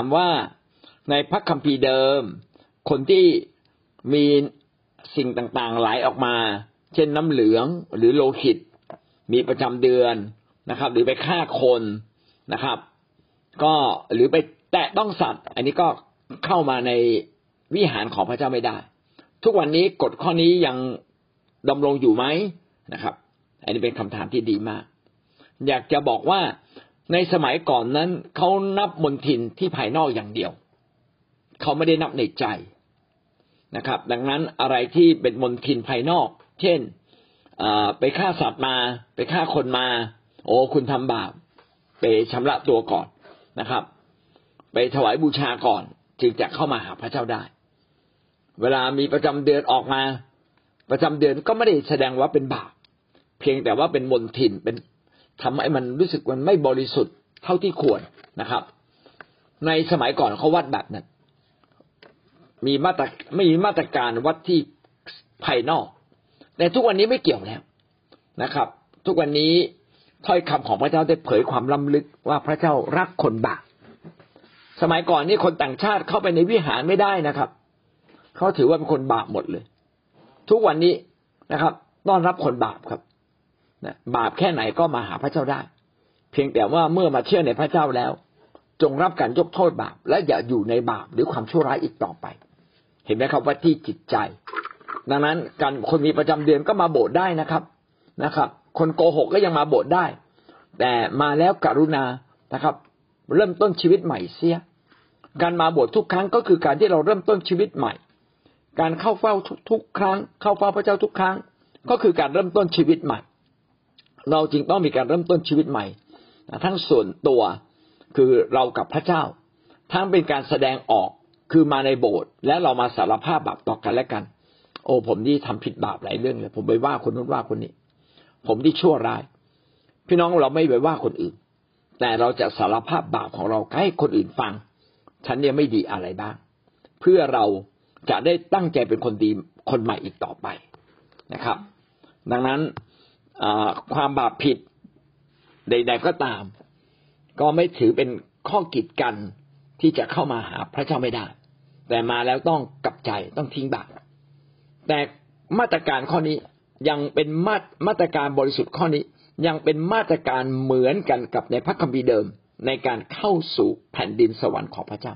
ามว่าในพระคัมภีร์เดิม คนที่มีสิ่งต่างๆไหลออกมา เช่นน้ำเหลืองหรือโลหิต มีประจำเดือนนะครับ หรือไปฆ่าคนนะครับ ก็หรือไปแตะต้องสัตว์ อันนี้ก็เข้ามาในวิหารของพระเจ้าไม่ได้ ทุกวันนี้กฎข้อนี้ยังดำรงอยู่ไหมนะครับ อันนี้เป็นคำถามที่ดีมาก อยากจะบอกว่า ในสมัยก่อนนั้นเขานับมนทินที่ภายนอกอย่างเดียว เขาไม่ได้นับในใจนะครับ ดังนั้นอะไรที่เป็นมนทินภายนอก เช่นไปฆ่าสัตว์มา ไปฆ่าคนมา โอ้คุณทำบาปไปชำระตัวก่อนนะครับ ไปถวายบูชาก่อน จึงจะเข้ามาหาพระเจ้าได้ เวลามีประจำเดือนออกมา ประจำเดือนก็ไม่ได้แสดงว่าเป็นบาปเพียงแต่ว่าเป็นมนทินเป็น ทำให้มันรู้สึกมันไม่บริสุทธิ์เท่าที่ควรนะครับ ในสมัยก่อนเขาวัดแบบนั้น มีมาตรไม่มีมาตรการวัดที่ภายนอก แต่ทุกวันนี้ไม่เกี่ยวแล้วนะครับ ทุกวันนี้ถ้อยคำของพระเจ้าได้เผยความล้ำลึกว่าพระเจ้ารักคนบาปสมัยก่อนนี่คนต่างชาติเข้าไปในวิหารไม่ได้นะครับเขาถือว่าเป็นคนบาปหมดเลย ทุกวันนี้นะครับ ต้อนรับคนบาปครับ นะบาปแค่ไหนก็มาหาพระเจ้าได้ เพียงแต่ว่าเมื่อมาเชื่อในพระเจ้าแล้ว จงรับการยกโทษบาป และอย่าอยู่ในบาปหรือความชั่วร้ายอีกต่อไป เห็นไหมครับว่าที่จิตใจ ดังนั้นการคนมีประจำเดือนก็มาโบสถ์ได้นะครับนะครับ คนโกหกก็ยังมาโบสถ์ได้ แต่มาแล้วกรุณานะครับ เริ่มต้นชีวิตใหม่เสีย การมาโบสถ์ทุกครั้งก็คือการที่เราเริ่มต้นชีวิตใหม่ การเข้าเฝ้าทุกครั้ง เข้าเฝ้าพระเจ้าทุกครั้ง ก็คือการเริ่มต้นชีวิตใหม่ เราจึงต้องมีการเริ่มต้นชีวิตใหม่ ทั้งส่วนตัวคือเรากับพระเจ้า ทั้งเป็นการแสดงออกคือมาในโบสถ์และเรามาสารภาพบาปต่อกันและกัน โอ้ผมที่ทำผิดบาปหลายเรื่องเลยผมไปว่าคนนู้นว่าคนนี้ ผมที่ชั่วร้าย พี่น้องเราไม่ไปว่าคนอื่น แต่เราจะสารภาพบาปของเราให้คนอื่นฟัง ฉันเนี่ยไม่ดีอะไรบ้าง เพื่อเราจะได้ตั้งใจเป็นคนดีคนใหม่อีกต่อไปนะครับ ดังนั้น ความบาปผิดใด ๆก็ตาม ก็ไม่ถือเป็นข้อกีดกันที่จะเข้ามาหาพระเจ้าไม่ได้ แต่มาแล้วต้องกลับใจต้องทิ้งบาปแต่มาตรการข้อนี้ยังเป็นมาตมาตรการบริสุทธิ์ข้อนี้ยังเป็นมาตรการเหมือนกันกับในพระคัมภีร์เดิมในการเข้าสู่แผ่นดินสวรรค์ของพระเจ้า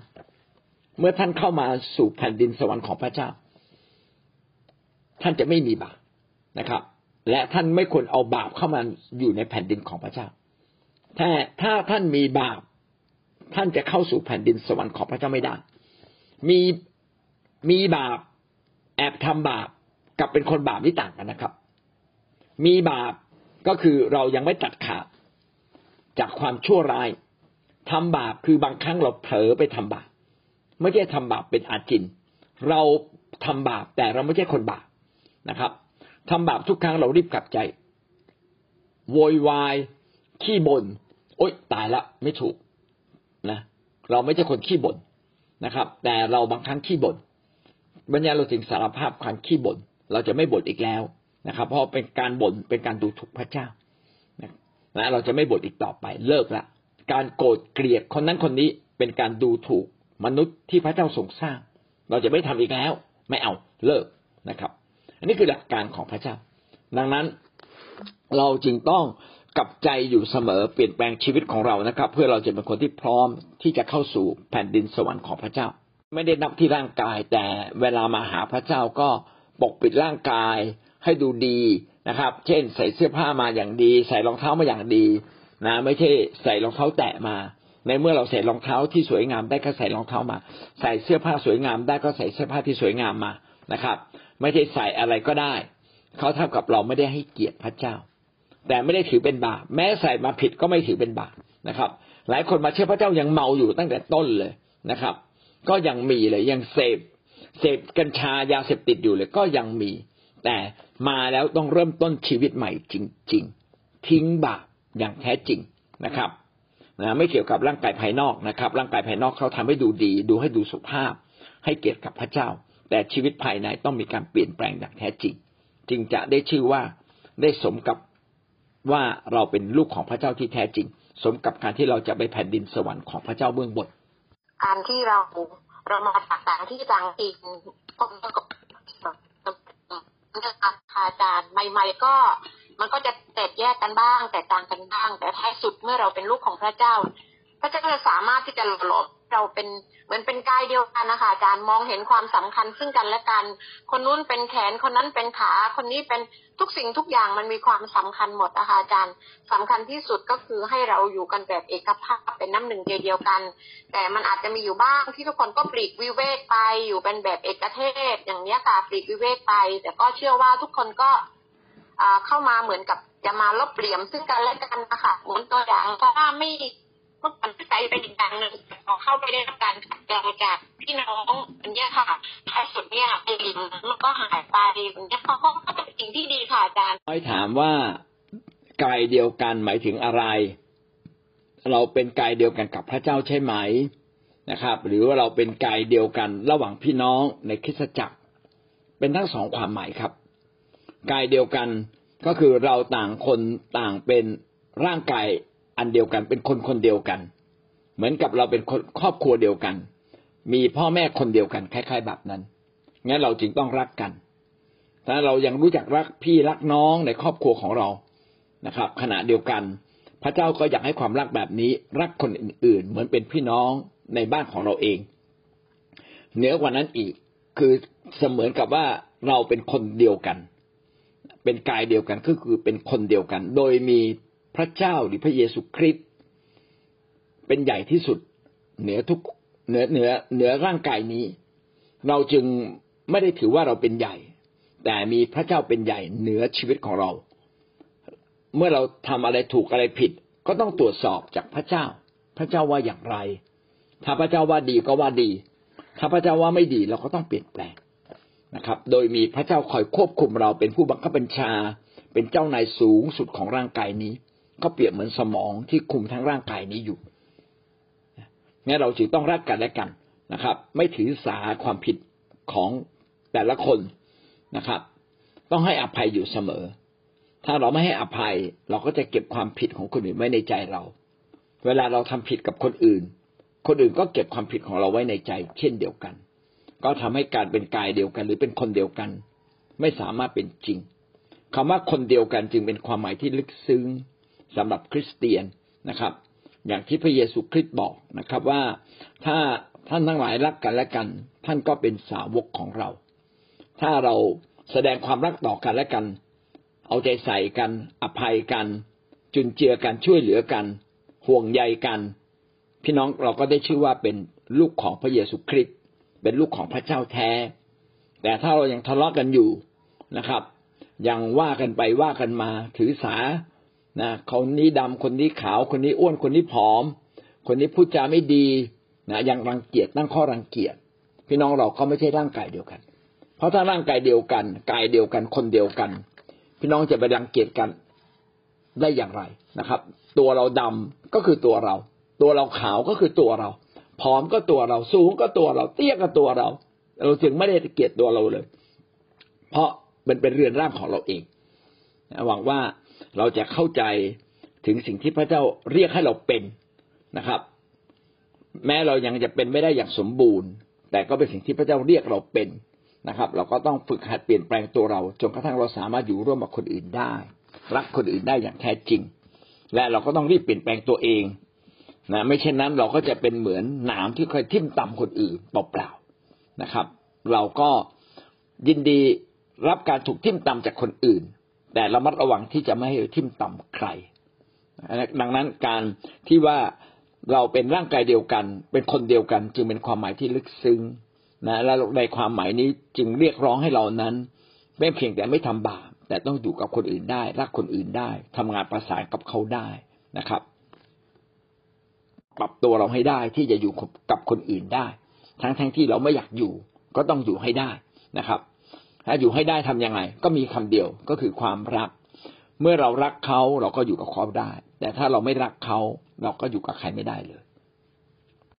เมื่อท่านเข้ามาสู่แผ่นดินสวรรค์ของพระเจ้า ท่านจะไม่มีบาปนะครับ และท่านไม่ควรเอาบาปเข้ามาอยู่ในแผ่นดินของพระเจ้า ถ้าถ้าท่านมีบาป ท่านจะเข้าสู่แผ่นดินสวรรค์ของพระเจ้าไม่ได้ มีมีบาป แอบทำบาปกับเป็นคนบาปที่ต่างกันนะครับ มีบาปก็คือเรายังไม่ตัดขาดจากความชั่วร้ายทำบาปคือบางครั้งเราเผลอไปทำบาปไม่ใช่ทำบาปเป็นอาจิน เราทำบาปแต่เราไม่ใช่คนบาปนะครับ ทำบาปทุกครั้งเรารีบกลับใจโวยวายขี้บน่นโอ๊ยตายละไม่ถูกนะเราไม่ใช่คนขี้บ่นนะครับ แต่เราบางครั้งขี้บ่นบรรยาเราถึงสารภาพความขี้บ่นเราจะไม่บ่นอีกแล้วนะครับ เพราะเป็นการบ่นเป็นการดูถูกพระเจ้านะเราจะไม่บ่นอีกต่อไปเลิกละการโกรธเกลียดคนนั้นคนนี้เป็นการดูถูกมนุษย์ที่พระเจ้าทรงสร้าง เราจะไม่ทำอีกแล้ว ไม่เอาเลิกนะครับ นนี้คือหลักการของพระเจ้า ดังนั้นเราจึงต้องกับใจอยู่เสมอเปลี่ยนแปลงชีวิตของเรานะครับ เพื่อเราจะเป็นคนที่พร้อมที่จะเข้าสู่แผ่นดินสวรรค์ของพระเจ้า ไม่ได้นับที่ร่างกาย แต่เวลามาหาพระเจ้าก็ปกปิดร่างกายให้ดูดีนะครับ เช่น ใส่เสื้อผ้ามาอย่างดี ใส่รองเท้ามาอย่างดีนะไม่ใช่ใส่รองเท้าแตะมา ในเมื่อเราใส่รองเท้าที่สวยงามได้ก็ใส่รองเท้ามา ใส่เสื้อผ้าสวยงามได้ก็ใส่เสื้อผ้าที่สวยงามมานะครับ ไม่ใช่ใส่อะไรก็ได้ เขาเท่ากับเราไม่ได้ให้เกียรติพระเจ้า แต่ไม่ได้ถือเป็นบาปแม้ใส่มาผิดก็ไม่ถือเป็นบาปนะครับ หลายคนมาเชื่อพระเจ้ายังเมาอยู่ตั้งแต่ต้นเลยนะครับ ก็ยังมีเลยยังเสพเสพกัญชายาเสพติดอยู่เลยก็ยังมี แต่มาแล้วต้องเริ่มต้นชีวิตใหม่จริง ๆ ทิ้งบาปอย่างแท้จริงนะครับนะไม่เกี่ยวกับร่างกายภายนอกนะครับ ร่างกายภายนอกเขาทำให้ดูดี ดูให้ดูสุภาพ ให้เกียรติกับพระเจ้า แต่ชีวิตภายในต้องมีการเปลี่ยนแปลงอย่างแท้จริง จึงจะได้ชื่อว่าได้สมกับว่าเราเป็นลูกของพระเจ้าที่แท้จริง สมกับการที่เราจะไปแผ่นดินสวรรค์ของพระเจ้าเบื้องบนการที่เราเรามาจากต่างที่ต่างถิ่นก็อาจารย์ใหม่ ๆ ก็ มันก็จะแตกแยกกันบ้าง แตกต่างกันบ้าง แต่ท้ายสุดเมื่อเราเป็นลูกของพระเจ้า พระเจ้าจะสามารถที่จะหลบเราเป็นเหมือนเป็นกายเดียวกันนะคะอาจารย์มองเห็นความสำคัญซึ่งกันและกัน คนนู้นเป็นแขนคนนั้นเป็นขา คนนี้เป็นทุกสิ่งทุกอย่างมันมีความสำคัญหมดนะคะอาจารย์สำคัญที่สุดก็คือให้เราอยู่กันแบบเอกภาพเป็นน้ำหนึ่งใจเดียวกัน แต่มันอาจจะมีอยู่บ้างที่ทุกคนก็ปลีกวิเวกไปอยู่เป็นแบบเอกเทศ อย่างนี้ค่ะปลีกวิเวกไป แต่ก็เชื่อว่าทุกคนก็เข้ามาเหมือนกับจะมาลบเปลี่ยมซึ่งกันและกันนะคะเหมือนตัวอย่างถ้าไม่ มื่อก่อนใจเป็นอีกอย่างหนึ่งพอเข้าไปได้รับการขัดเกลาจากพี่น้องอันนี้ค่ะท้ายสุดเนี่ยไอ้ลิมมันก็หายไปอันนี้เขาก็เป็นสิ่งที่ดีค่ะอาจารย์ไม่ถามว่าไกายเดียวกันหมายถึงอะไร เราเป็นไกายเดียวกันกับพระเจ้าใช่ไหมนะครับ หรือว่าเราเป็นไกายเดียวกันระหว่างพี่น้องในคริสตจักร เป็นทั้งสองความหมายครับกายเดียวกันก็คือเราต่างคนต่างเป็นร่างกาย อันเดียวกัน เป็นคนคนเดียวกัน เหมือนกับเราเป็นครอบครัวเดียวกัน มีพ่อแม่คนเดียวกันคล้ายๆแบบนั้นงั้นเราจึงต้องรักกัน ถ้าเรายังรู้จักรักพี่รักน้องในครอบครัวของเรานะครับ ขณะเดียวกัน พระเจ้าก็อยากให้ความรักแบบนี้ รักคนอื่นๆ เหมือนเป็นพี่น้องในบ้านของเราเองเหนือกว่านั้นอีกคือเสมือนกับว่าเราเป็นคนเดียวกัน เป็นกายเดียวกันก็คือเป็นคนเดียวกัน โดยมี พระเจ้าหรือพระเยซูคริสต์เป็นใหญ่ที่สุด เหนือทุกเหนือเหนือเหนือร่างกายนี้ เราจึงไม่ได้ถือว่าเราเป็นใหญ่ แต่มีพระเจ้าเป็นใหญ่เหนือชีวิตของเรา เมื่อเราทำอะไรถูกอะไรผิด ก็ต้องตรวจสอบจากพระเจ้า พระเจ้าว่าอย่างไร ถ้าพระเจ้าว่าดีก็ว่าดี ถ้าพระเจ้าว่าไม่ดีเราก็ต้องเปลี่ยนแปลงนะครับ โดยมีพระเจ้าคอยควบคุมเราเป็นผู้บังคับบัญชา เป็นเจ้านายสูงสุดของร่างกายนี้ ก็เปรียบเหมือนสมองที่คุมทั้งร่างกายนี้อยู่งั้นเราจึงต้องรักกันและกันนะครับ ไม่ถือสาความผิดของแต่ละคนนะครับ ต้องให้อภัยอยู่เสมอ ถ้าเราไม่ให้อภัย เราก็จะเก็บความผิดของคนอื่นไว้ในใจเรา เวลาเราทำผิดกับคนอื่น คนอื่นก็เก็บความผิดของเราไว้ในใจ เช่นเดียวกัน ก็ทำให้การเป็นกายเดียวกัน หรือเป็นคนเดียวกัน ไม่สามารถเป็นจริงคำว่าคนเดียวกันจึงเป็นความหมายที่ลึกซึ้ง สำหรับคริสเตียนนะครับ อย่างที่พระเยซูคริสต์บอกนะครับว่าถ้าท่านทั้งหลายรักกันและกัน ท่านก็เป็นสาวกของเรา ถ้าเราแสดงความรักต่อกันและกัน เอาใจใส่กัน อภัยกัน จุนเจือกันช่วยเหลือกัน ห่วงใยกัน พี่น้องเราก็ได้ชื่อว่าเป็นลูกของพระเยซูคริสต์เป็นลูกของพระเจ้าแท้ แต่ถ้าเรายังทะเลาะกันอยู่นะครับ ยังว่ากันไปว่ากันมาถือสา นะคนนี้ดำคนนี้ขาวคนนี้อ้วนคนนี้ผอม คนนี้พูดจาไม่ดีนะยังรังเกียจตั้งข้อรังเกียจพี่น้องเราก็ไม่ใช่ร่างกายเดียวกัน เพราะถ้าร่างกายเดียวกันกายเดียวกันคนเดียวกัน พี่น้องจะไปรังเกียจกันได้อย่างไรนะครับ ตัวเราดำก็คือตัวเรา ตัวเราขาวก็คือตัวเราผอมก็ตัวเราสูงก็ตัวเรา เตี้ยก็ตัวเรา เราจึงไม่ได้เกลียดตัวเราเลย เพราะมันเป็นเรือนร่างของเราเองหวังว่า เราจะเข้าใจถึงสิ่งที่พระเจ้าเรียกให้เราเป็นนะครับ แม้เรายังจะเป็นไม่ได้อย่างสมบูรณ์ แต่ก็เป็นสิ่งที่พระเจ้าเรียกเราเป็นนะครับ เราก็ต้องฝึกหัดเปลี่ยนแปลงตัวเราจนกระทั่งเราสามารถอยู่ร่วมกับคนอื่นได้ รักคนอื่นได้อย่างแท้จริง และเราก็ต้องรีบเปลี่ยนแปลงตัวเองนะไม่เช่นนั้นเราก็จะเป็นเหมือนหนามที่เคยทิ่มต่ำคนอื่นเปล่าๆนะครับ เราก็ยินดีรับการถูกทิ่มต่ำจากคนอื่น แต่ระมัดระวังที่จะไม่ให้ทิ่มต่ำใคร ดังนั้นการที่ว่าเราเป็นร่างกายเดียวกัน เป็นคนเดียวกัน จึงเป็นความหมายที่ลึกซึ้งนะและในความหมายนี้จึงเรียกร้องให้เรานั้นไม่เพียงแต่ไม่ทำบาปแต่ต้องอยู่กับคนอื่นได้ รักคนอื่นได้ทำงานประสานกับเขาได้นะครับ ปรับตัวเราให้ได้ที่จะอยู่กับคนอื่นได้ ทั้งทั้งที่เราไม่อยากอยู่ ก็ต้องอยู่ให้ได้นะครับ ถ้าอยู่ให้ได้ทํำยังไง ก็มีคำเดียวก็คือความรัก เมื่อเรารักเขาเราก็อยู่กับเขาได้ แต่ถ้าเราไม่รักเขาเราก็อยู่กับใครไม่ได้เลย